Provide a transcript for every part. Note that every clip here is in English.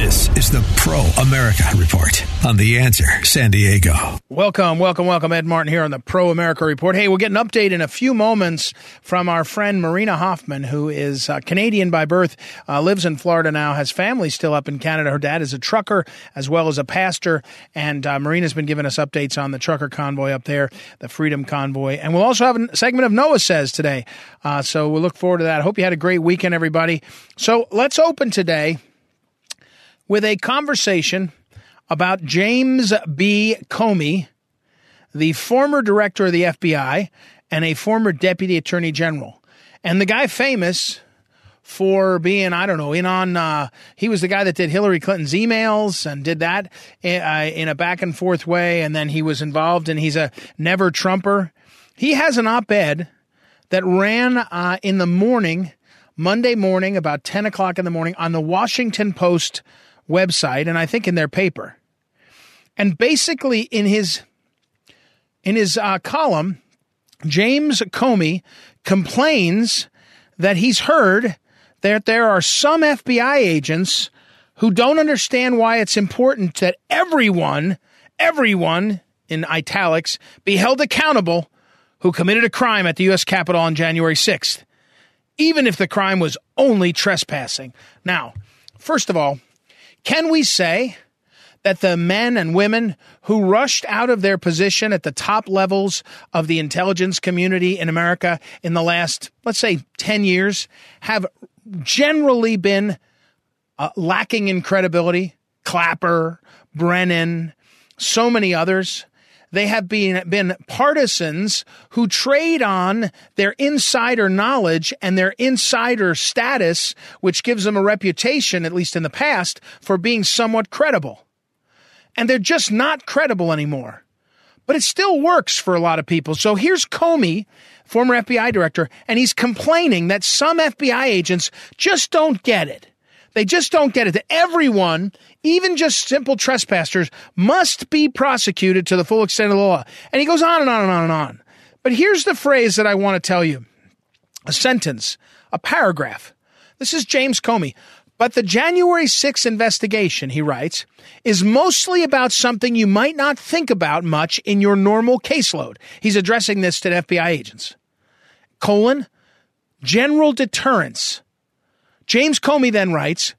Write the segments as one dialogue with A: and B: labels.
A: This is the Pro America Report on The Answer San Diego.
B: Welcome, welcome, welcome. Ed Martin here on the Pro America Report. Hey, we'll get an update in a few moments from our friend Marina Hofman, who is uh, Canadian by birth, uh, lives in Florida now, has family still up in Canada. Her dad is a trucker as well as a pastor. And uh, Marina's been giving us updates on the trucker convoy up there, the Freedom Convoy. And we'll also have a segment of Noah Says today. Uh, so we'll look forward to that. I hope you had a great weekend, everybody. So let's open today with a conversation about James B. Comey, the former director of the FBI and a former deputy attorney general. And the guy famous for being, I don't know, in on, uh, he was the guy that did Hillary Clinton's emails and did that in, uh, in a back and forth way. And then he was involved and he's a never Trumper. He has an op ed that ran uh, in the morning, Monday morning, about 10 o'clock in the morning, on the Washington Post website and I think in their paper. And basically in his in his uh, column, James Comey complains that he's heard that there are some FBI agents who don't understand why it's important that everyone, everyone in italics, be held accountable who committed a crime at the U.S. Capitol on January 6th, even if the crime was only trespassing. Now, first of all, can we say that the men and women who rushed out of their position at the top levels of the intelligence community in America in the last, let's say, 10 years have generally been uh, lacking in credibility? Clapper, Brennan, so many others. They have been, been partisans who trade on their insider knowledge and their insider status, which gives them a reputation, at least in the past, for being somewhat credible. And they're just not credible anymore. But it still works for a lot of people. So here's Comey, former FBI director, and he's complaining that some FBI agents just don't get it. They just don't get it. That everyone, even just simple trespassers, must be prosecuted to the full extent of the law. And he goes on and on and on and on. But here's the phrase that I want to tell you a sentence, a paragraph. This is James Comey. But the January 6th investigation, he writes, is mostly about something you might not think about much in your normal caseload. He's addressing this to FBI agents. Colon, general deterrence James Comey then writes,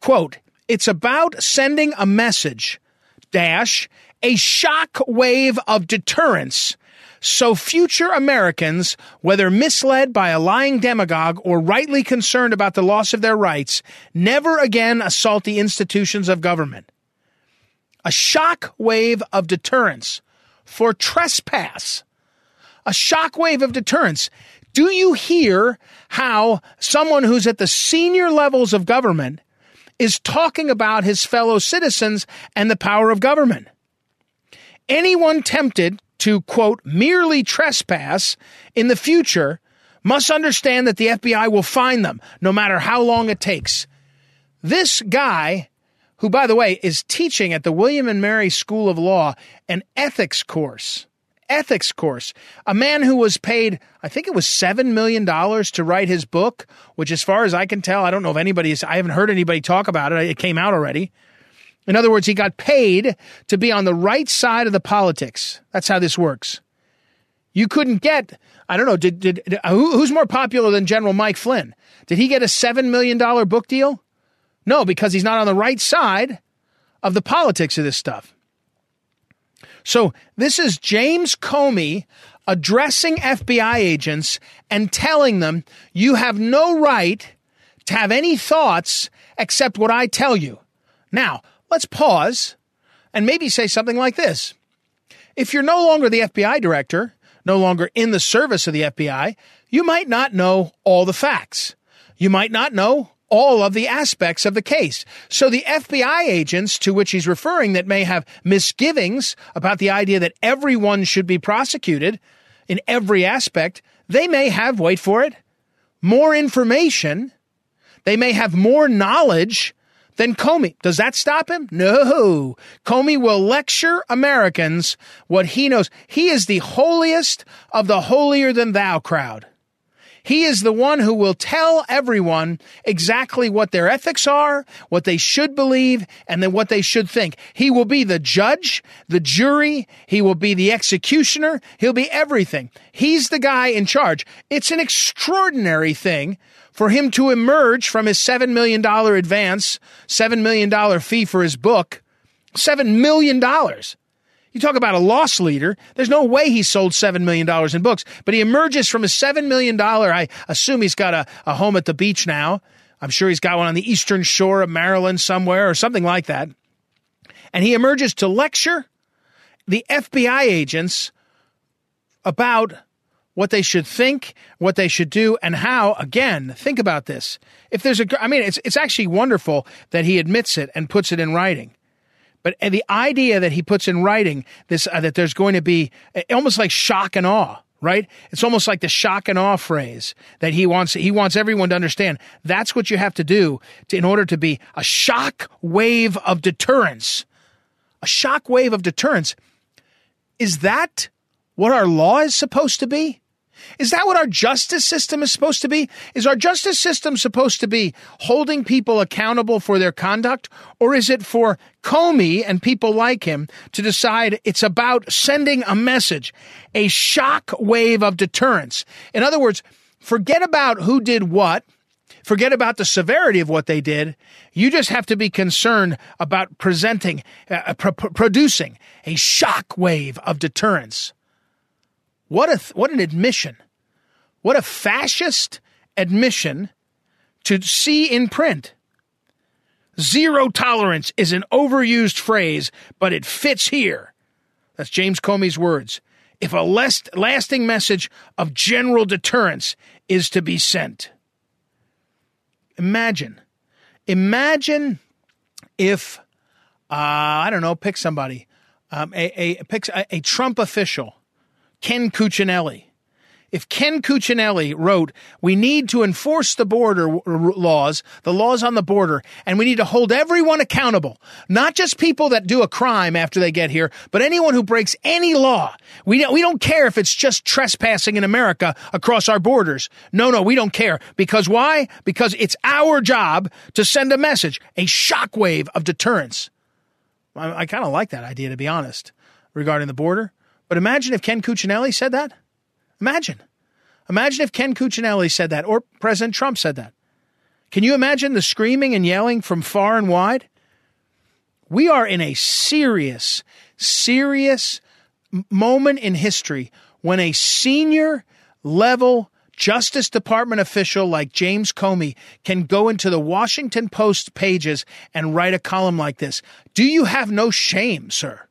B: quote, it's about sending a message, dash, a shock wave of deterrence so future Americans, whether misled by a lying demagogue or rightly concerned about the loss of their rights, never again assault the institutions of government. A shock wave of deterrence for trespass. A shock wave of deterrence. Do you hear how someone who's at the senior levels of government is talking about his fellow citizens and the power of government? Anyone tempted to, quote, merely trespass in the future must understand that the FBI will find them no matter how long it takes. This guy, who, by the way, is teaching at the William and Mary School of Law an ethics course, ethics course. A man who was paid, I think it was $7 million to write his book, which, as far as I can tell, I don't know if anybody's, I haven't heard anybody talk about it. It came out already. In other words, he got paid to be on the right side of the politics. That's how this works. You couldn't get, I don't know, did, did, did who, who's more popular than General Mike Flynn? Did he get a $7 million book deal? No, because he's not on the right side of the politics of this stuff. So this is James Comey addressing FBI agents and telling them, you have no right to have any thoughts except what I tell you. Now, let's pause and maybe say something like this. If you're no longer the FBI director, no longer in the service of the FBI, you might not know all the facts. You might not know all of the aspects of the case. So the FBI agents to which he's referring that may have misgivings about the idea that everyone should be prosecuted in every aspect, they may have, wait for it, more information. They may have more knowledge than Comey. Does that stop him? No. Comey will lecture Americans what he knows. He is the holiest of the holier than thou crowd. He is the one who will tell everyone exactly what their ethics are, what they should believe, and then what they should think. He will be the judge, the jury. He will be the executioner. He'll be everything. He's the guy in charge. It's an extraordinary thing for him to emerge from his $7 million advance, $7 million fee for his book. $7 million. You talk about a loss leader. There's no way he sold $7 million in books, but he emerges from a $7 million. I assume he's got a, a home at the beach now. I'm sure he's got one on the eastern shore of Maryland somewhere or something like that. And he emerges to lecture the FBI agents about what they should think, what they should do, and how. Again, think about this. If there's a, I mean, it's it's actually wonderful that he admits it and puts it in writing. But the idea that he puts in writing this uh, that there's going to be almost like shock and awe, right? It's almost like the shock and awe phrase that he wants he wants everyone to understand. That's what you have to do to, in order to be a shock wave of deterrence. A shock wave of deterrence. Is that what our law is supposed to be? Is that what our justice system is supposed to be? Is our justice system supposed to be holding people accountable for their conduct? Or is it for Comey and people like him to decide it's about sending a message, a shock wave of deterrence? In other words, forget about who did what. Forget about the severity of what they did. You just have to be concerned about presenting, uh, pr- producing a shock wave of deterrence. What a what an admission. What a fascist admission to see in print. Zero tolerance is an overused phrase, but it fits here. That's James Comey's words. If a last, lasting message of general deterrence is to be sent. Imagine. Imagine if, uh, I don't know, pick somebody, um, a, a, a, a Trump official Ken Cuccinelli. If Ken Cuccinelli wrote, we need to enforce the border laws, the laws on the border, and we need to hold everyone accountable, not just people that do a crime after they get here, but anyone who breaks any law. We don't, we don't care if it's just trespassing in America across our borders. No, no, we don't care. Because why? Because it's our job to send a message, a shockwave of deterrence. I, I kind of like that idea, to be honest, regarding the border. But imagine if Ken Cuccinelli said that. Imagine. Imagine if Ken Cuccinelli said that or President Trump said that. Can you imagine the screaming and yelling from far and wide? We are in a serious, serious moment in history when a senior level Justice Department official like James Comey can go into the Washington Post pages and write a column like this. Do you have no shame, sir?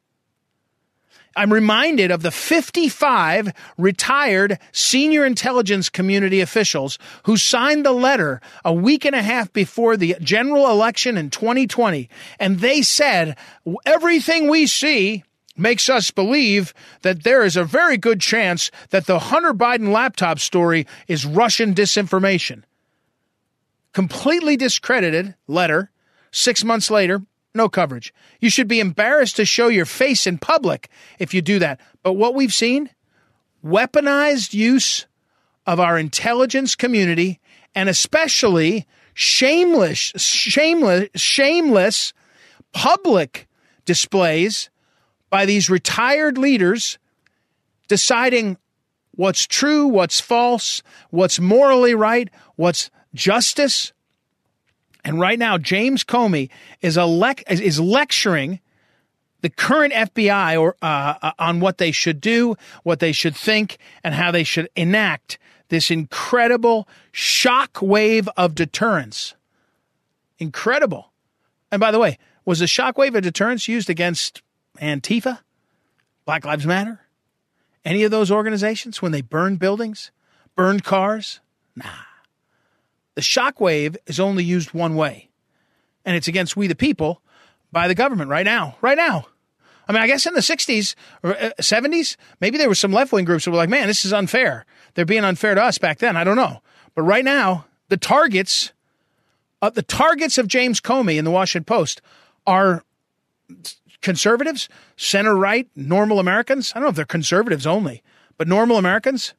B: I'm reminded of the 55 retired senior intelligence community officials who signed the letter a week and a half before the general election in 2020. And they said, everything we see makes us believe that there is a very good chance that the Hunter Biden laptop story is Russian disinformation. Completely discredited letter. Six months later, no coverage. You should be embarrassed to show your face in public if you do that. But what we've seen weaponized use of our intelligence community and especially shameless shameless shameless public displays by these retired leaders deciding what's true, what's false, what's morally right, what's justice, and right now, James Comey is, is lecturing the current FBI or, uh, uh, on what they should do, what they should think, and how they should enact this incredible shock wave of deterrence. Incredible. And by the way, was the shock wave of deterrence used against Antifa, Black Lives Matter, any of those organizations when they burned buildings, burned cars? Nah. The shockwave is only used one way, and it's against we the people by the government right now. Right now. I mean, I guess in the 60s or 70s, uh, maybe there were some left wing groups that were like, man, this is unfair. They're being unfair to us back then. I don't know. But right now, the targets, uh, the targets of James Comey in the Washington Post are conservatives, center right, normal Americans. I don't know if they're conservatives only, but normal Americans.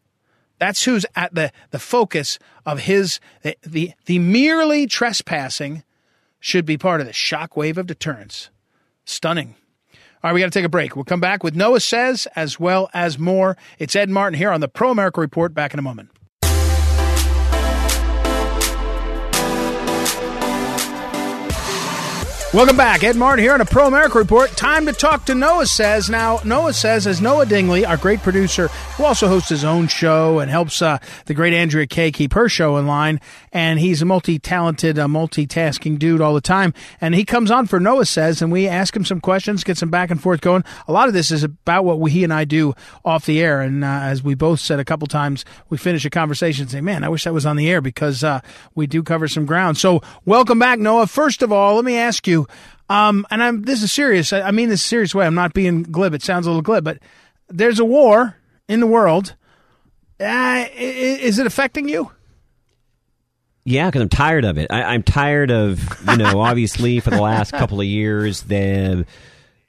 B: That's who's at the, the focus of his, the, the, the merely trespassing should be part of the shockwave of deterrence. Stunning. All right, we got to take a break. We'll come back with Noah Says as well as more. It's Ed Martin here on the Pro America Report. Back in a moment. Welcome back. Ed Martin here on a Pro America Report. Time to talk to Noah Says. Now, Noah Says is Noah Dingley, our great producer, who also hosts his own show and helps uh, the great Andrea Kaye keep her show in line. And he's a multi talented, uh, multitasking dude all the time. And he comes on for Noah Says, and we ask him some questions, get some back and forth going. A lot of this is about what we, he and I do off the air. And uh, as we both said a couple times, we finish a conversation and say, man, I wish I was on the air because uh, we do cover some ground. So, welcome back, Noah. First of all, let me ask you, um, and I'm this is serious. I, I mean this serious way. I'm not being glib. It sounds a little glib, but there's a war in the world. Uh, is it affecting you?
C: Yeah, because I'm tired of it. I, am tired of, you know, obviously for the last couple of years, the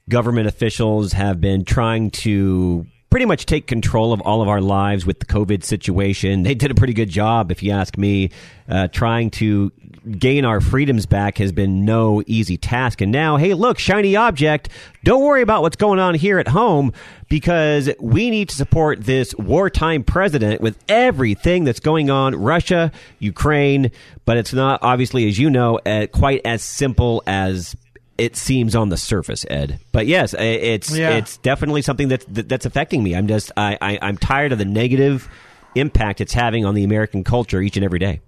C: government officials have been trying to pretty much take control of all of our lives with the COVID situation. They did a pretty good job, if you ask me. Uh, trying to gain our freedoms back has been no easy task. And now, hey, look, shiny object. Don't worry about what's going on here at home because we need to support this wartime president with everything that's going on Russia, Ukraine. But it's not, obviously, as you know, uh, quite as simple as it seems on the surface, Ed. But yes, it's yeah. it's definitely something that's that's affecting me. I'm just I, I I'm tired of the negative impact it's having on the American culture each and every day.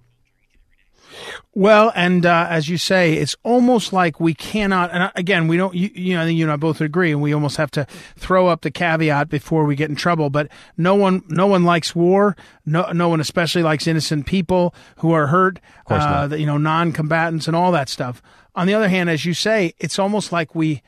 B: Well, and uh, as you say, it's almost like we cannot. And uh, again, we don't. You, you know, you and I both agree, and we almost have to throw up the caveat before we get in trouble. But no one, no one likes war. No, no one especially likes innocent people who are hurt.
C: Of course uh,
B: you know, non-combatants and all that stuff. On the other hand, as you say, it's almost like we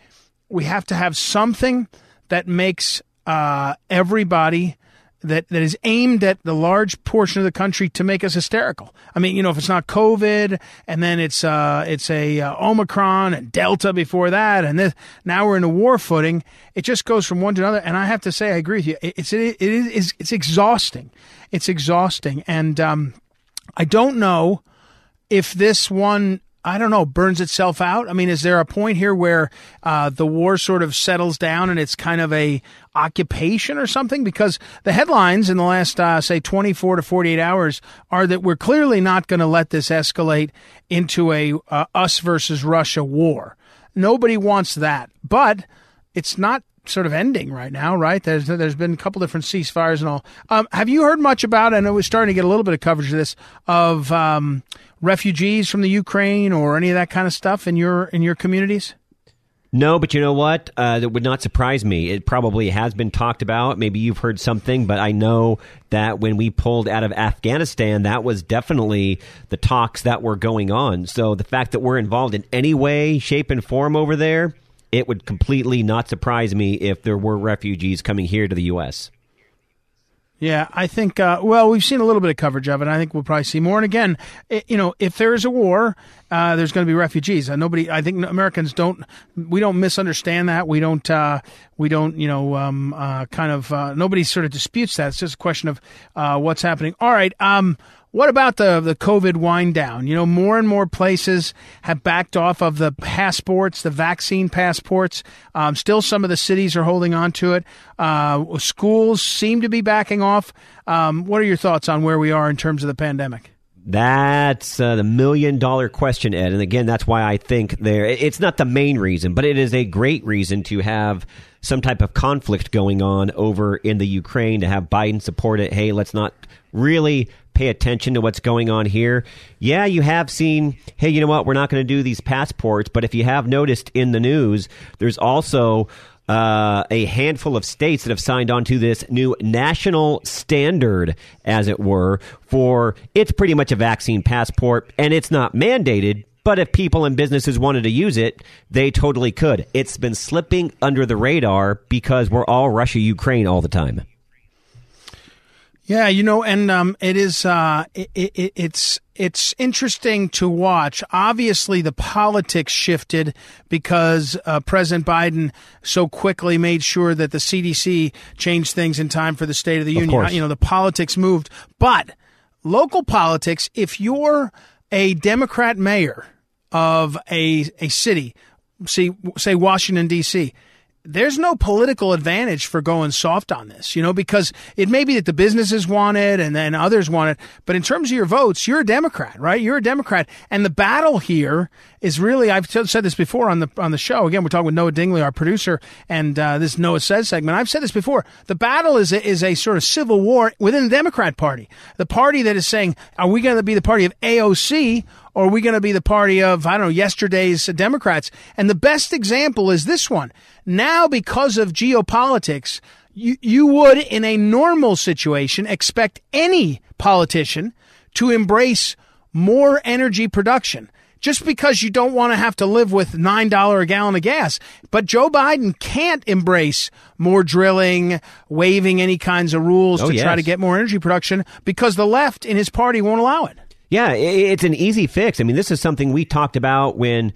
B: we have to have something that makes uh, everybody that, that is aimed at the large portion of the country to make us hysterical. I mean, you know, if it's not COVID and then it's uh, it's a uh, Omicron and Delta before that, and this, now we're in a war footing. It just goes from one to another. And I have to say, I agree with you. It's it, it is it's exhausting. It's exhausting, and um, I don't know if this one I don't know, burns itself out? I mean, is there a point here where uh, the war sort of settles down and it's kind of a occupation or something? Because the headlines in the last, uh, say, 24 to 48 hours are that we're clearly not going to let this escalate into a uh, us versus Russia war. Nobody wants that, but it's not sort of ending right now, right? There's there's been a couple different ceasefires and all. Um, have you heard much about? And it was starting to get a little bit of coverage of this of um, refugees from the Ukraine or any of that kind of stuff in your in your communities?
C: No, but you know what? Uh, that would not surprise me. It probably has been talked about. Maybe you've heard something, but I know that when we pulled out of Afghanistan, that was definitely the talks that were going on. So the fact that we're involved in any way, shape, and form over there, it would completely not surprise me if there were refugees coming here to the U.S.
B: Yeah, I think. Uh, well, we've seen a little bit of coverage of it. I think we'll probably see more. And again, it, you know, if there is a war, uh, there's going to be refugees. Uh, nobody. I think Americans don't. We don't misunderstand that. We don't. Uh, we don't. You know, um, uh, kind of. Uh, nobody sort of disputes that. It's just a question of what's happening. All right. Um, what about the the COVID wind down? You know, more and more places have backed off of the passports, the vaccine passports. Um, still, some of the cities are holding on to it. Uh, schools seem to be backing off. Um, what are your thoughts on where we are in terms of the pandemic?
C: That's uh, the million dollar question, Ed. And again, that's why I think there. It's not the main reason, but it is a great reason to have some type of conflict going on over in the Ukraine to have Biden support it. Hey, let's not really pay attention to what's going on here. Yeah, you have seen, hey, you know what? We're not going to do these passports. But if you have noticed in the news, there's also uh, a handful of states that have signed on to this new national standard, as it were, for it's pretty much a vaccine passport, and it's not mandated. But if people and businesses wanted to use it, they totally could. It's been slipping under the radar because we're all Russia Ukraine all the time.
B: Yeah, you know, and um, it is uh, it, it, it's it's interesting to watch. Obviously, the politics shifted because uh, President Biden so quickly made sure that the CDC changed things in time for the State of the
C: Of
B: Union.
C: course.
B: You know, the politics moved, but local politics. If you're a Democrat mayor of a a city, see, say Washington D.C there's no political advantage for going soft on this, you know, because it may be that the businesses want it and then others want it. But in terms of your votes, you're a Democrat, right? You're a Democrat. And the battle here is really, I've t- said this before on the, on the show. Again, we're talking with Noah Dingley, our producer, and uh, this Noah Says segment. I've said this before. The battle is a, is a sort of civil war within the Democrat Party. The party that is saying, are we going to be the party of AOC or are we going to be the party of, I don't know, yesterday's Democrats? And the best example is this one. Now, because of geopolitics, you, you would, in a normal situation, expect any politician to embrace more energy production just because you don't want to have to live with $9 a gallon of gas. But Joe Biden can't embrace more drilling, waiving any kinds of rules
C: Oh,
B: to try to get more energy production because the left in his party won't allow it.
C: Yeah, it's an easy fix. I mean, this is something we talked about when,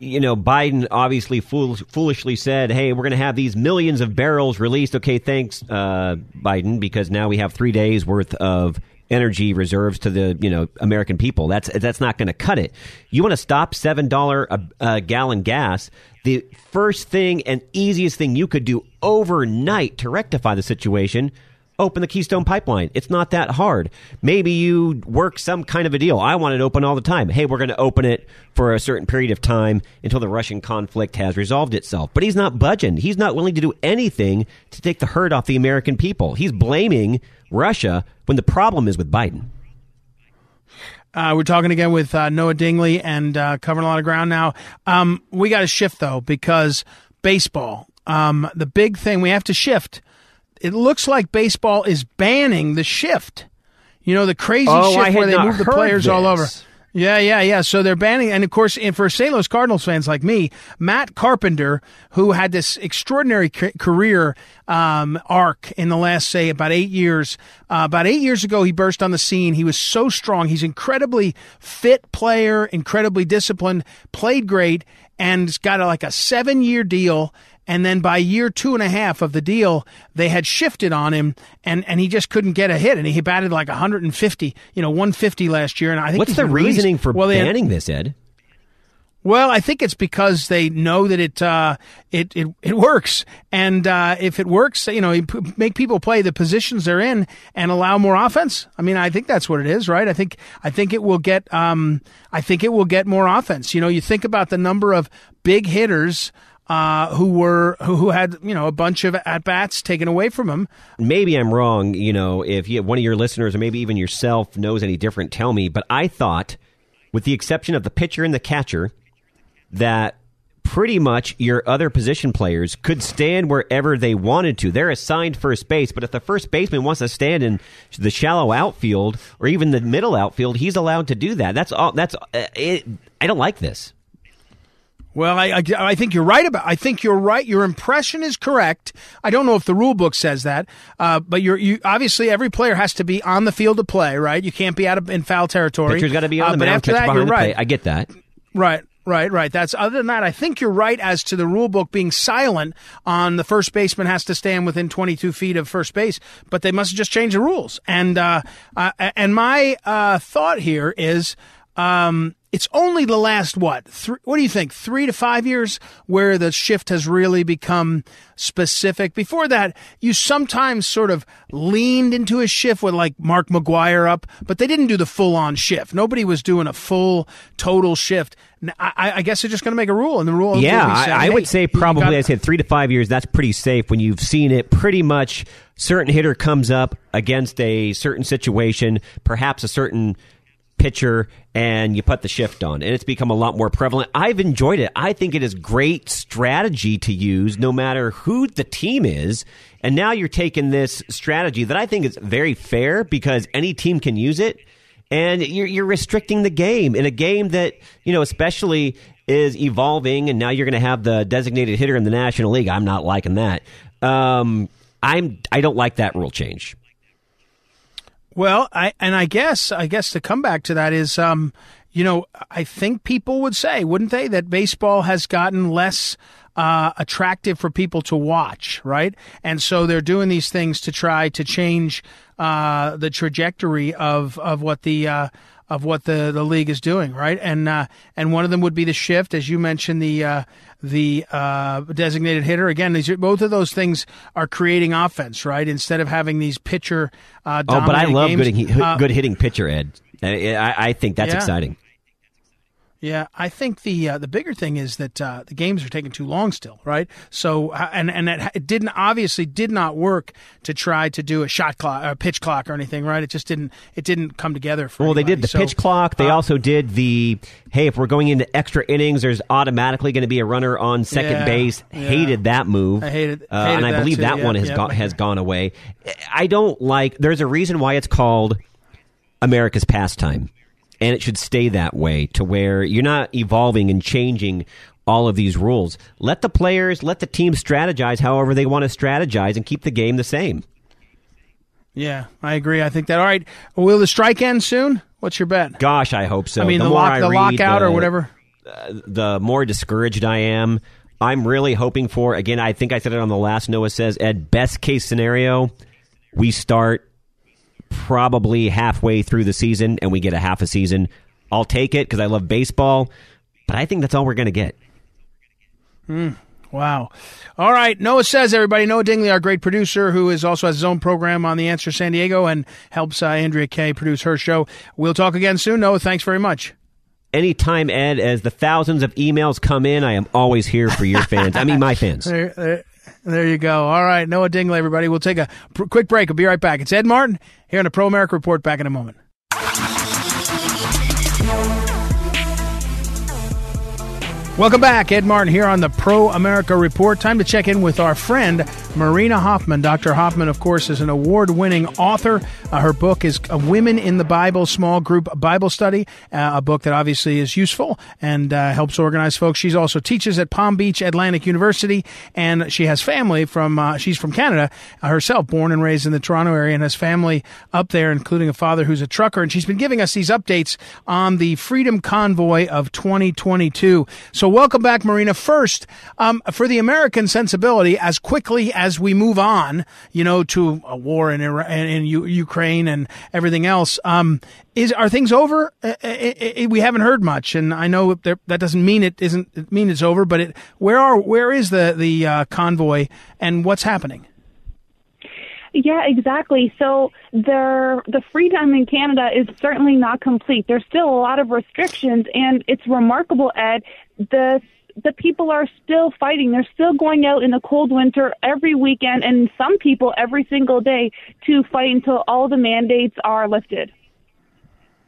C: you know, Biden obviously fool- foolishly said, "Hey, we're going to have these millions of barrels released." Okay, thanks, uh, Biden, because now we have three days worth of energy reserves to the you know American people. That's that's not going to cut it. You want to stop seven dollar a, a gallon gas? The first thing and easiest thing you could do overnight to rectify the situation open the Keystone Pipeline. It's not that hard. Maybe you work some kind of a deal. I want it open all the time. Hey, we're going to open it for a certain period of time until the Russian conflict has resolved itself. But he's not budging. He's not willing to do anything to take the hurt off the American people. He's blaming Russia when the problem is with Biden.
B: Uh, we're talking again with uh, Noah Dingley and uh, covering a lot of ground now. Um, we got to shift though because baseball. Um, the big thing we have to shift. It looks like baseball is banning the shift. You know the crazy
C: Oh,
B: shift where they move the players all over. Yeah, yeah, yeah. So they're banning, and of course, and for St. Louis Cardinals fans like me, Matt Carpenter, who had this extraordinary ca- career um, arc in the last, say, about eight years. Uh, about eight years ago, he burst on the scene. He was so strong. He's incredibly fit player, incredibly disciplined, played great, and got a, like a seven-year deal. And then by year two and a half of the deal, they had shifted on him, and, and he just couldn't get a hit. And he batted like 150, you know, 150 last year. And I think
C: What's the reasoning for
B: well,
C: banning this, Ed?
B: well, I think it's because they know that it uh, it, it it works, and uh, if it works, you know, you p- make people play the positions they're in and allow more offense. I mean, I think that's what it is, right? I think I think it will get um, I think it will get more offense. You know, you think about the number of big hitters. Uh, who were who, who had you know a bunch of at bats taken away from them?
C: maybe I'm wrong. You know, if you, one of your listeners or maybe even yourself knows any different, tell me. But I thought, with the exception of the pitcher and the catcher, that pretty much your other position players could stand wherever they wanted to. They're assigned first base, but if the first baseman wants to stand in the shallow outfield or even the middle outfield, he's allowed to do that. That's all. That's uh, it. I don't like this.
B: Well, I, I, I think you're right about. I think you're right. Your impression is correct. I don't know if the rule book says that, uh, but you're you obviously every player has to be on the field to play, right? You can't be out of in foul territory.
C: Pitcher's got to be on
B: Uh,
C: the
B: but
C: mound,
B: after that, you're right.
C: I get that.
B: Right, right, right. That's other than that, I think you're right as to the rule book being silent on the first baseman has to stand within 22 feet of first base, but they must just change the rules. And uh, uh, and my uh, thought here is. Um, it's only the last what? Three, what do you think? Three to five years where the shift has really become specific. Before that, you sometimes sort of leaned into a shift with like Mark McGwire up, but they didn't do the full on shift. Nobody was doing a full total shift. I guess they're just going to make a rule, and the rule.
C: Yeah, I, I
B: hey,
C: would say probably
B: got-
C: I said three to five years. That's pretty safe when you've seen it. Pretty much, certain hitter comes up against a certain situation, perhaps a certain pitcher and you put the shift on and it's become a lot more prevalent. I've enjoyed it. I think it is great strategy to use no matter who the team is. And now you're taking this strategy that i think is very fair because any team can use it and you're, you're restricting the game in a game that you know especially is evolving and now you're going to have the designated hitter in the national league. I'm not liking that. Um, i'm i don't like that rule change
B: Well, I and I guess I guess to come back to that is, um, you know, I think people would say, wouldn't they, that baseball has gotten less uh, attractive for people to watch, right? And so they're doing these things to try to change uh, the trajectory of of what the uh, of what the, the league is doing, right? And uh, and one of them would be the shift, as you mentioned, the uh, the uh, designated hitter. Again, these are, both of those things are creating offense, right? Instead of having these pitcher. Uh,
C: oh, but I love
B: games.
C: good,
B: Uh,
C: good hitting pitcher, Ed. I, I- I think that's
B: Yeah.
C: exciting.
B: Yeah, I think the uh, the bigger thing is that uh, the games are taking too long still, right? So uh, and and it, it didn't obviously did not work to try to do a shot clock, a pitch clock or anything, right? It just didn't it didn't come together. For
C: Well, they did the
B: So,
C: pitch clock. They
B: uh,
C: also did the hey, if we're going into extra innings, there's automatically going to be a runner on second
B: Yeah,
C: base.
B: yeah.
C: Hated that move.
B: I hated-
C: uh,
B: hated
C: and I believe
B: too,
C: that
B: yeah,
C: one has gone has gone away. I don't like. There's a reason why it's called America's pastime, and it should stay that way. To where you're not evolving and changing all of these rules. Let the players, let the team strategize however they want to strategize, and keep the game the same.
B: Yeah, I agree. I think that. All right, will the strike end soon? What's your bet?
C: Gosh, I hope so.
B: I mean, the,
C: more
B: lock,
C: I
B: the
C: read,
B: lockout or
C: the-
B: whatever.
C: Uh, the more discouraged I am. I'm really hoping for again. I think I said it on the last Noah says Ed. Best case scenario, we start probably halfway through the season and we get a half a season. I'll take it because I love baseball, but I think that's all we're going to get.
B: Wow. All right. Noah says, everybody, Noah Dingley, our great producer, who is also has his own program on The Answer San Diego and helps uh, Andrea Kaye produce her show. We'll talk again soon. Noah, thanks very much.
C: Anytime, Ed, as the thousands of emails come in, I am always here for your fans. I mean, my fans.
B: There, there, there you go. All right. Noah Dingley, everybody. We'll take a pr- quick break. We'll be right back. It's Ed Martin here on the Pro America Report. Back in a moment. Welcome back. Ed Martin here on the Pro America Report. Time to check in with our friend, Marina Hofman. Dr. Hofman, of course, is an award winning author. Uh, her book is uh, Women in the Bible Small Group Bible Study, uh, a book that obviously is useful and uh, helps organize folks. She's also teaches at Palm Beach Atlantic University, and she has family from, uh, she's from Canada uh, herself, born and raised in the Toronto area, and has family up there, including a father who's a trucker. And she's been giving us these updates on the Freedom Convoy of 2022. So, welcome back, Marina. First, um, for the American sensibility, as quickly as we move on, you know, to a war in Iran, in U- Ukraine and everything else, um, is are things over? Uh, uh, uh, we haven't heard much, and I know there, that doesn't mean it isn't mean it's over. But it, where are where is the the uh, convoy, and what's happening?
D: Yeah, exactly. So the the freedom in Canada is certainly not complete. There's still a lot of restrictions, and it's remarkable, Ed. The the people are still fighting. They're still going out in the cold winter every weekend, and some people every single day to fight until all the mandates are lifted.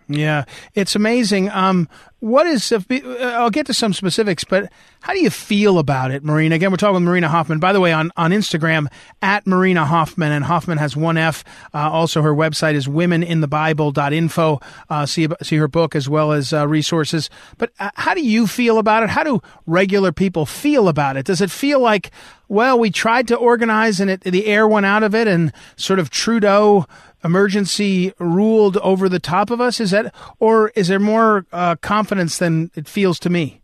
B: Yeah, it's amazing. Um, what is? I'll get to some specifics, but how do you feel about it, Marina? Again, we're talking with Marina Hofman. By the way, on on Instagram at Marina Hofman, and Hofman has one F. Uh, also, her website is womeninthebible.info. Uh, see see her book as well as uh, resources. But uh, how do you feel about it? How do regular people feel about it? Does it feel like well, we tried to organize and it, the air went out of it, and sort of Trudeau emergency ruled over the top of us? Is that, or is there more uh, confidence than it feels to me?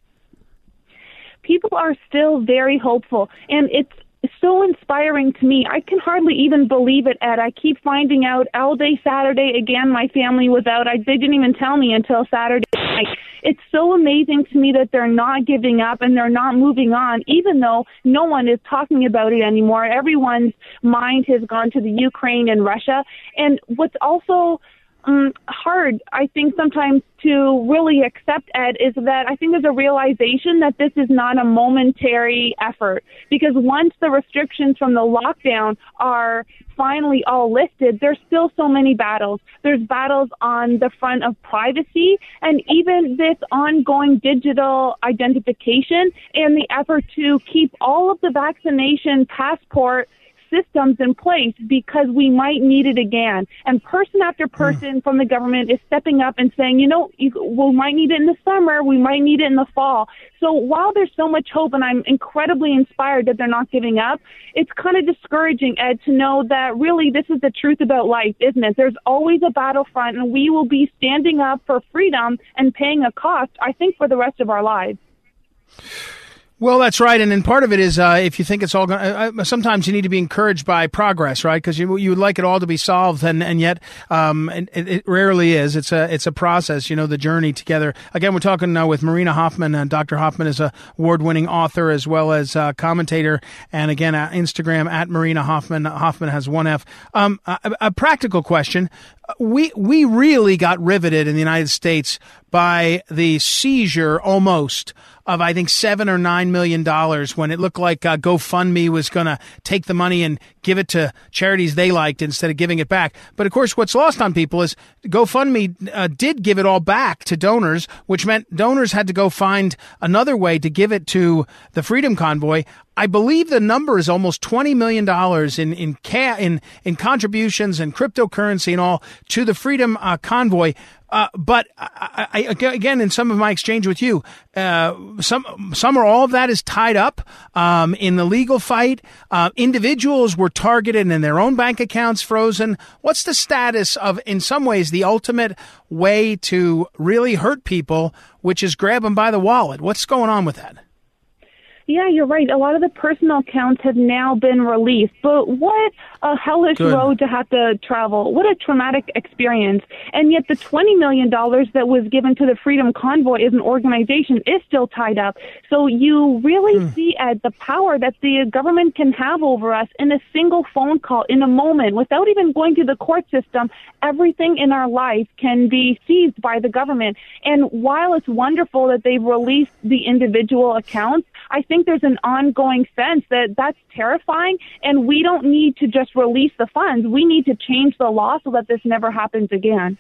D: people are still very hopeful and it's so inspiring to me. I can hardly even believe it, Ed. I keep finding out all day Saturday again my family was out. I they didn't even tell me until Saturday night. It's so amazing to me that they're not giving up and they're not moving on, even though no one is talking about it anymore. Everyone's mind has gone to the Ukraine and Russia. And what's also um, hard, I think, sometimes to really accept, Ed, is that I think there's a realization that this is not a momentary effort. Because once the restrictions from the lockdown are finally all lifted, there's still so many battles. There's battles on the front of privacy and even this ongoing digital identification and the effort to keep all of the vaccination passport systems in place because we might need it again. And person after hmm. person mm. from the government is stepping up and saying, you know, you, we might need it in the summer, we might need it in the fall. So while there's so much hope and I'm incredibly inspired that they're not giving up, it's kind of discouraging, Ed, to know that really this is the truth about life, isn't it? There's always a battlefront and we will be standing up for freedom and paying a cost, I think, for the rest of our lives.
B: Well, that's right, and then part of it is uh, if you think it's all going. Uh, uh, sometimes you need to be encouraged by progress, right? Because you you would like it all to be solved, and and yet um, it, it, rarely is. It's a it's a process, you know, the journey together. Again, we're talking now with Marina Hofman. and Dr. Hofman is a award winning author as well as commentator, and again, uh, Instagram at Marina Hofman. Hofman has one F. Um, a, a practical question: we we really got riveted in the United States by the seizure almost of I think seven or nine million dollars when it looked like uh, GoFundMe was going to take the money and give it to charities they liked instead of giving it back. But of course, what's lost on people is GoFundMe uh, did give it all back to donors, which meant donors had to go find another way to give it to the Freedom Convoy. I believe the number is almost twenty million dollars in in, ca- in in contributions and cryptocurrency and all to the Freedom uh, Convoy. Uh, but I, I, again, in some of my exchange with you, uh, some some or all of that is tied up um, in the legal fight. Uh, individuals were targeted and their own bank accounts frozen. What's the status of, in some ways, the ultimate way to really hurt people, which is grab them by the wallet? What's going on with that?
D: Yeah, you're right. A lot of the personal accounts have now been released, but what a hellish Good. road to have to travel. What a traumatic experience. And yet the $20 million that was given to the Freedom Convoy as an organization is still tied up. So you really hmm. see, Ed, the power that the government can have over us in a single phone call in a moment without even going to the court system. Everything in our life can be seized by the government. And while it's wonderful that they've released the individual accounts, I think there's an ongoing sense that that's terrifying and we don't need to just release the funds. We need to change the law so that this never happens again.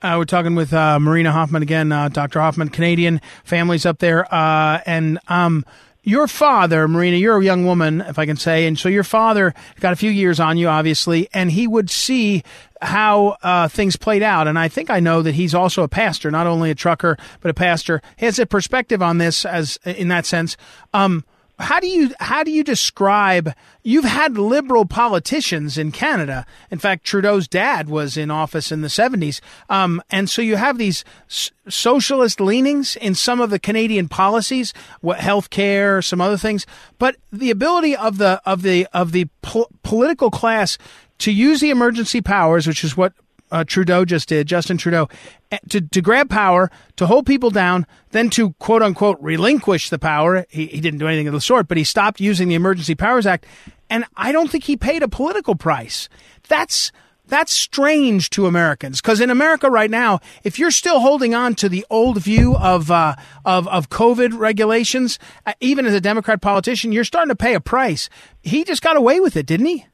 B: Uh, we're talking with uh, Marina Hofman again, uh, Dr. Hofman, Canadian families up there. Uh, and um, your father, Marina, you're a young woman, if I can say. And so your father got a few years on you, obviously, and he would see how uh, things played out. And I think I know that he's also a pastor, not only a trucker, but a pastor. He has a perspective on this as in that sense. Um, how do you how do you describe you've had liberal politicians in Canada. In fact Trudeau's dad was in office in the 70s um, and so you have these s- socialist leanings in some of the Canadian policies what healthcare some other things. But the ability of the of the of the po- political class to use the emergency powers which is what uh, Trudeau just did, Justin Trudeau, eh, to, to grab power, to hold people down, then to quote unquote relinquish the power. He, he didn't do anything of the sort, but he stopped using the Emergency Powers Act. And I don't think he paid a political price. That's that's strange to Americans because in America right now, if you're still holding on to the old view of uh, of of COVID regulations, uh, even as a Democrat politician, you're starting to pay a price. He just got away with it, didn't he?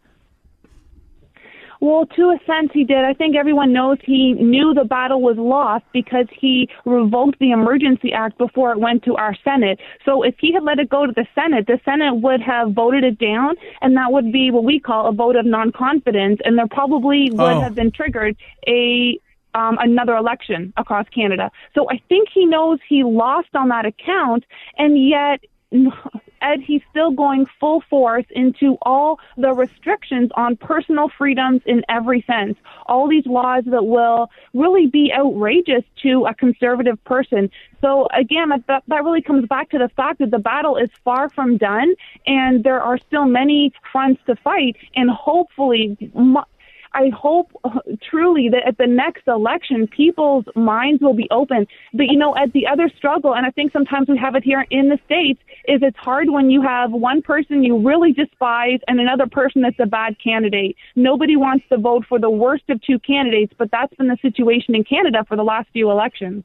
D: Well, to a sense, he did. I think everyone knows he knew the battle was lost because he revoked the Emergency Act before it went to our Senate. So if he had let it go to the Senate, the Senate would have voted it down, and that would be what we call a vote of non confidence, and there probably would oh. have been triggered a um, another election across Canada. So I think he knows he lost on that account, and yet Ed, he's still going full force into all the restrictions on personal freedoms in every sense. All these laws that will really be outrageous to a conservative person. So again, that, that really comes back to the fact that the battle is far from done and there are still many fronts to fight and hopefully I hope uh, truly that at the next election, people's minds will be open. But you know, at the other struggle, and I think sometimes we have it here in the States, is it's hard when you have one person you really despise and another person that's a bad candidate. Nobody wants to vote for the worst of two candidates, but that's been the situation in Canada for the last few elections.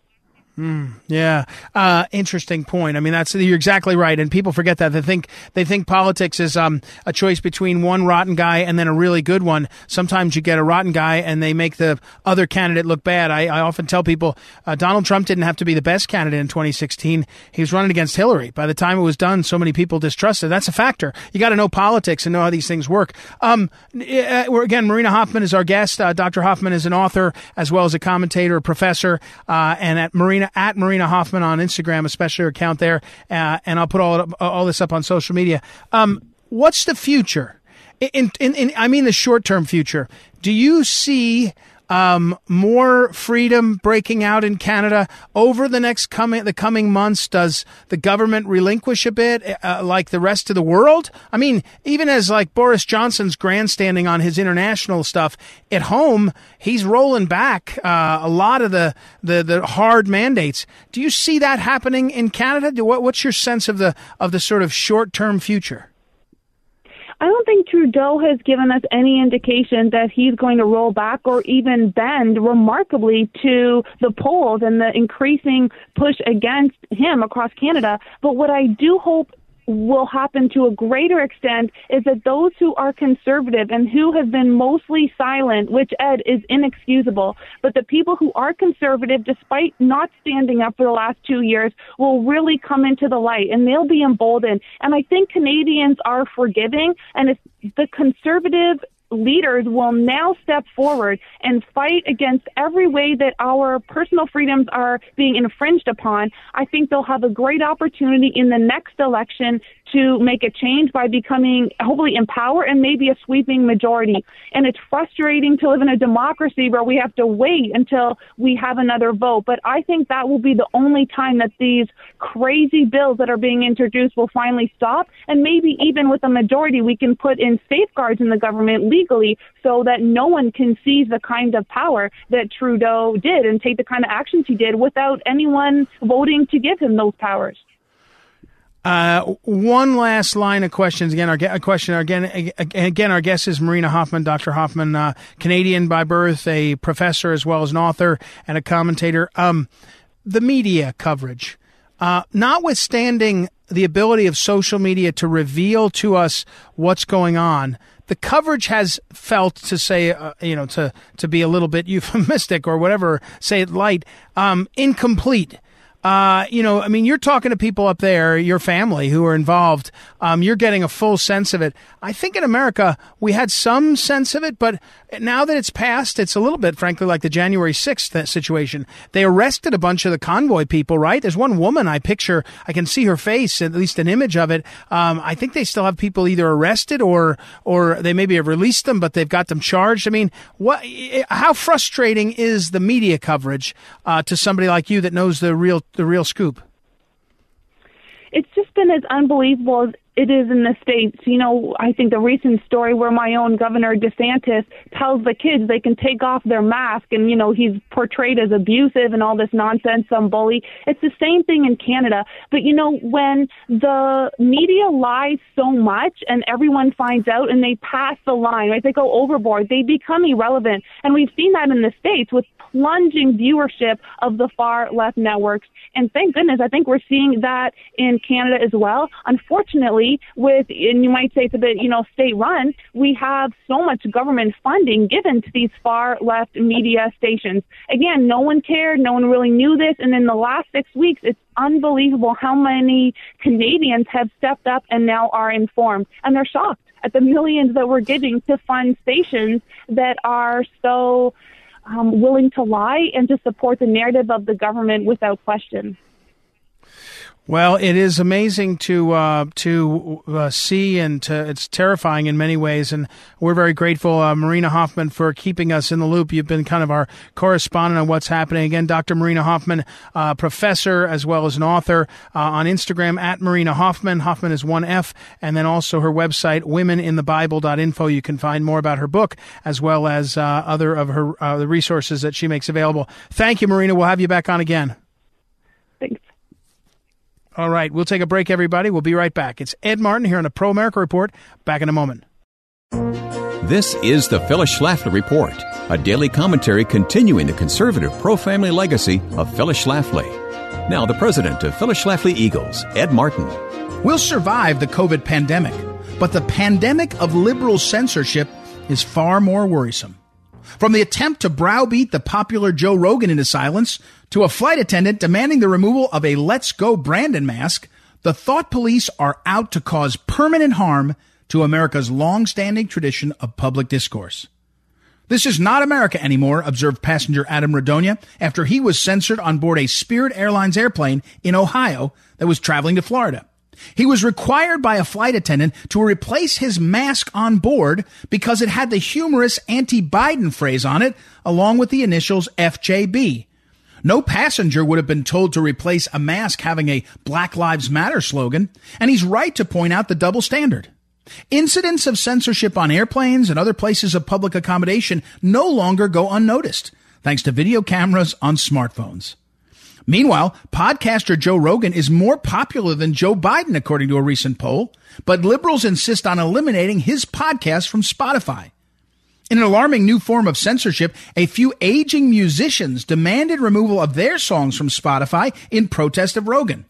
B: Mm, yeah, uh, interesting point. I mean, that's you're exactly right, and people forget that they think they think politics is um, a choice between one rotten guy and then a really good one. Sometimes you get a rotten guy and they make the other candidate look bad. I, I often tell people uh, Donald Trump didn't have to be the best candidate in 2016. He was running against Hillary. By the time it was done, so many people distrusted. That's a factor. You got to know politics and know how these things work. Um, uh, again, Marina Hofman is our guest. Uh, Dr. Hofman is an author as well as a commentator, a professor, uh, and at Marina Marina at Marina Hofman on Instagram, especially her account there, uh, and I'll put all all this up on social media. Um, what's the future? In, in, in, I mean the short term future. Do you see um, more freedom breaking out in Canada over the next coming the coming months? Does the government relinquish a bit, uh, like the rest of the world? I mean, even as like Boris Johnson's grandstanding on his international stuff at home, he's rolling back uh, a lot of the, the the hard mandates. Do you see that happening in Canada? Do, what, what's your sense of the of the sort of short term future?
D: I don't think Trudeau has given us any indication that he's going to roll back or even bend remarkably to the polls and the increasing push against him across Canada. But what I do hope will happen to a greater extent is that those who are conservative and who have been mostly silent, which Ed is inexcusable, but the people who are conservative, despite not standing up for the last two years, will really come into the light and they'll be emboldened. And I think Canadians are forgiving and if the conservative leaders will now step forward and fight against every way that our personal freedoms are being infringed upon, I think they'll have a great opportunity in the next election to make a change by becoming hopefully in power and maybe a sweeping majority. And it's frustrating to live in a democracy where we have to wait until we have another vote. But I think that will be the only time that these crazy bills that are being introduced will finally stop. And maybe even with a majority, we can put in safeguards in the government legally so that no one can seize the kind of power that Trudeau did and take the kind of actions he did without anyone voting to give him those powers.
B: Uh, one last line of questions. Again, our a question again. Again, our guest is Marina Hofman, Dr. Hofman, uh, Canadian by birth, a professor as well as an author and a commentator. Um, the media coverage, uh, notwithstanding the ability of social media to reveal to us what's going on, the coverage has felt to say, uh, you know, to to be a little bit euphemistic or whatever, say it light, um, incomplete. Uh, you know, I mean, you're talking to people up there, your family who are involved. Um, you're getting a full sense of it. I think in America we had some sense of it, but now that it's passed, it's a little bit, frankly, like the January 6th situation. They arrested a bunch of the convoy people, right? There's one woman I picture, I can see her face, at least an image of it. Um, I think they still have people either arrested or, or they maybe have released them, but they've got them charged. I mean, what, how frustrating is the media coverage, uh, to somebody like you that knows the real the real scoop?
D: It's just been as unbelievable as it is in the states. You know, I think the recent story where my own Governor DeSantis tells the kids they can take off their mask, and you know he's portrayed as abusive and all this nonsense, some bully. It's the same thing in Canada. But you know, when the media lies so much and everyone finds out and they pass the line, right? They go overboard. They become irrelevant, and we've seen that in the states with plunging viewership of the far left networks. And thank goodness, I think we're seeing that in Canada as well. Unfortunately, with, and you might say it's a bit, you know, state run, we have so much government funding given to these far left media stations. Again, no one cared. No one really knew this. And in the last six weeks, it's unbelievable how many Canadians have stepped up and now are informed. And they're shocked at the millions that we're giving to fund stations that are so um, willing to lie and to support the narrative of the government without question.
B: Well, it is amazing to uh, to uh, see, and to, it's terrifying in many ways. And we're very grateful, uh, Marina Hofman, for keeping us in the loop. You've been kind of our correspondent on what's happening. Again, Dr. Marina Hofman, uh, professor as well as an author uh, on Instagram at Marina Hofman. Hofman is one F, and then also her website, womeninthebible.info. You can find more about her book as well as uh, other of her the resources that she makes available. Thank you, Marina. We'll have you back on again. All right, we'll take a break, everybody. We'll be right back. It's Ed Martin here on the Pro America Report. Back in a moment.
E: This is the Phyllis Schlafly Report, a daily commentary continuing the conservative pro family legacy of Phyllis Schlafly. Now, the president of Phyllis Schlafly Eagles, Ed Martin.
F: We'll survive the COVID pandemic, but the pandemic of liberal censorship is far more worrisome. From the attempt to browbeat the popular Joe Rogan into silence to a flight attendant demanding the removal of a Let's Go Brandon mask, the thought police are out to cause permanent harm to America's long-standing tradition of public discourse. This is not America anymore, observed passenger Adam Radonia after he was censored on board a Spirit Airlines airplane in Ohio that was traveling to Florida. He was required by a flight attendant to replace his mask on board because it had the humorous anti-Biden phrase on it, along with the initials FJB. No passenger would have been told to replace a mask having a Black Lives Matter slogan, and he's right to point out the double standard. Incidents of censorship on airplanes and other places of public accommodation no longer go unnoticed, thanks to video cameras on smartphones. Meanwhile, podcaster Joe Rogan is more popular than Joe Biden, according to a recent poll, but liberals insist on eliminating his podcast from Spotify. In an alarming new form of censorship, a few aging musicians demanded removal of their songs from Spotify in protest of Rogan.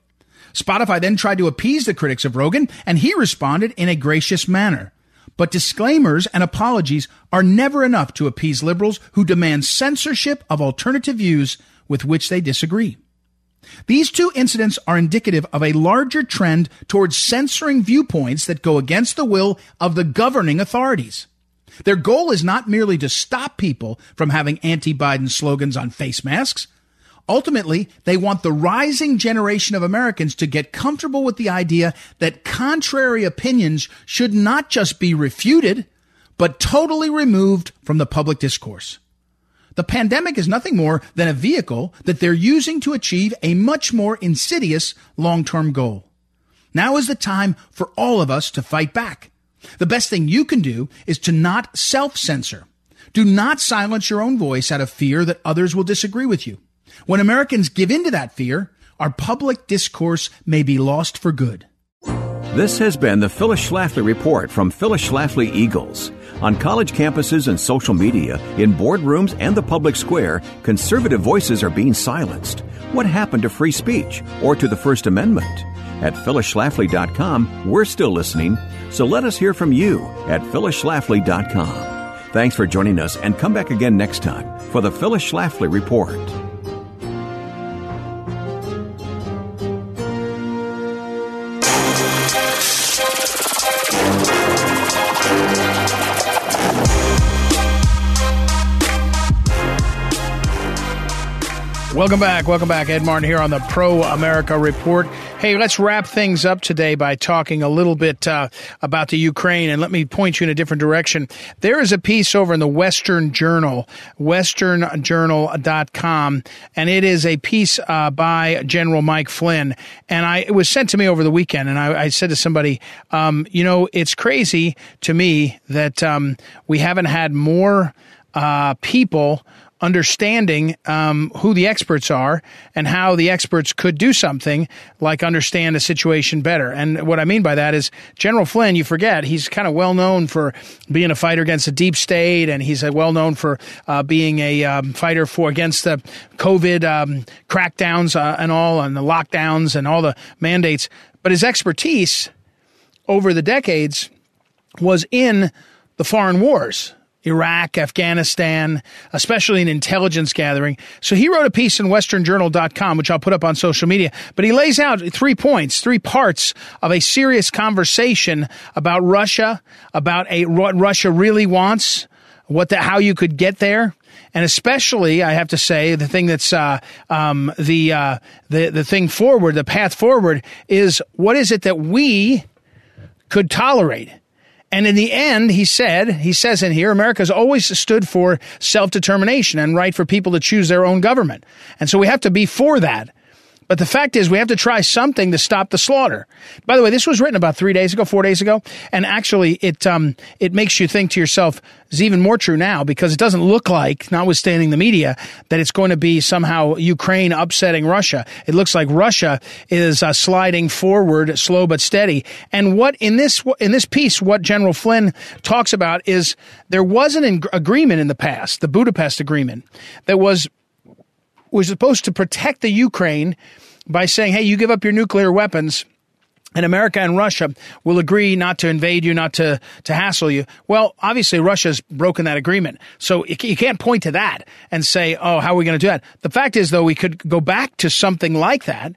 F: Spotify then tried to appease the critics of Rogan, and he responded in a gracious manner. But disclaimers and apologies are never enough to appease liberals who demand censorship of alternative views with which they disagree. These two incidents are indicative of a larger trend towards censoring viewpoints that go against the will of the governing authorities. Their goal is not merely to stop people from having anti-Biden slogans on face masks. Ultimately, they want the rising generation of Americans to get comfortable with the idea that contrary opinions should not just be refuted, but totally removed from the public discourse. The pandemic is nothing more than a vehicle that they're using to achieve a much more insidious long-term goal. Now is the time for all of us to fight back. The best thing you can do is to not self-censor. Do not silence your own voice out of fear that others will disagree with you. When Americans give in to that fear, our public discourse may be lost for good.
E: This has been the Phyllis Schlafly Report from Phyllis Schlafly Eagles. On college campuses and social media, in boardrooms and the public square, conservative voices are being silenced. What happened to free speech or to the First Amendment? At phyllisschlafly.com, we're still listening, so let us hear from you at phyllisschlafly.com. Thanks for joining us and come back again next time for the Phyllis Schlafly Report.
B: Welcome back. Welcome back. Ed Martin here on the Pro America Report. Hey, let's wrap things up today by talking a little bit uh, about the Ukraine, and let me point you in a different direction. There is a piece over in the Western Journal, westernjournal.com, and it is a piece uh, by General Mike Flynn. And I, it was sent to me over the weekend, and I, I said to somebody, um, you know, it's crazy to me that um, we haven't had more uh, people understanding um, who the experts are and how the experts could do something like understand a situation better. And what I mean by that is General Flynn, you forget, he's kind of well known for being a fighter against the deep state, and he's well known for uh, being a um, fighter for against the COVID um, crackdowns uh, and all, and the lockdowns and all the mandates. But his expertise over the decades was in the foreign wars Iraq, Afghanistan, especially in intelligence gathering. So he wrote a piece in westernjournal.com, which I'll put up on social media, but he lays out three points, three parts of a serious conversation about Russia, about a, what Russia really wants, what the, how you could get there, and especially I have to say the thing that's uh, um, the uh, the the thing forward, the path forward is what is it that we could tolerate. And in the end, he said, he says in here, America's always stood for self determination and right for people to choose their own government. And so we have to be for that. But the fact is, we have to try something to stop the slaughter. By the way, this was written about three days ago, four days ago, and actually, it um, it makes you think to yourself, "It's even more true now," because it doesn't look like, notwithstanding the media, that it's going to be somehow Ukraine upsetting Russia. It looks like Russia is uh, sliding forward, slow but steady. And what in this in this piece, what General Flynn talks about is there was an agreement in the past, the Budapest Agreement, that was was supposed to protect the Ukraine by saying, hey, you give up your nuclear weapons and America and Russia will agree not to invade you, not to, to hassle you. Well, obviously Russia's broken that agreement. So you can't point to that and say, oh, how are we going to do that? The fact is, though, we could go back to something like that.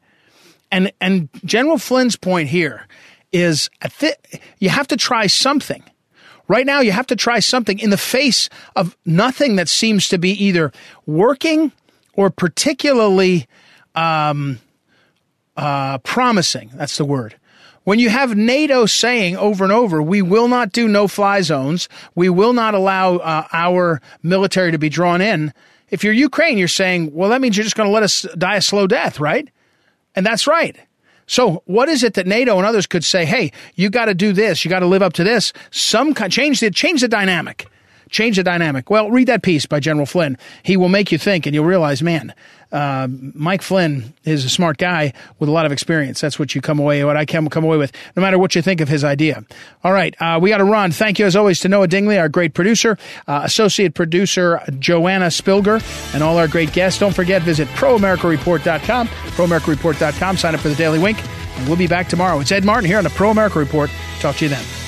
B: And, and General Flynn's point here is th- you have to try something. Right now, you have to try something in the face of nothing that seems to be either working or particularly um, uh, promising. That's the word. When you have NATO saying over and over, we will not do no fly zones, we will not allow uh, our military to be drawn in. If you're Ukraine, you're saying, well, that means you're just going to let us die a slow death, right? And that's right. So, what is it that NATO and others could say? Hey, you got to do this. You got to live up to this. Some kind, change the change the dynamic change the dynamic. Well, read that piece by General Flynn. He will make you think, and you'll realize, man, uh, Mike Flynn is a smart guy with a lot of experience. That's what you come away, what I can come away with, no matter what you think of his idea. All right, uh, we got to run. Thank you as always to Noah Dingley, our great producer, uh, associate producer Joanna Spilger, and all our great guests. Don't forget, visit proamericareport.com, proamericareport.com, sign up for the Daily Wink, and we'll be back tomorrow. It's Ed Martin here on the Pro America Report. Talk to you then.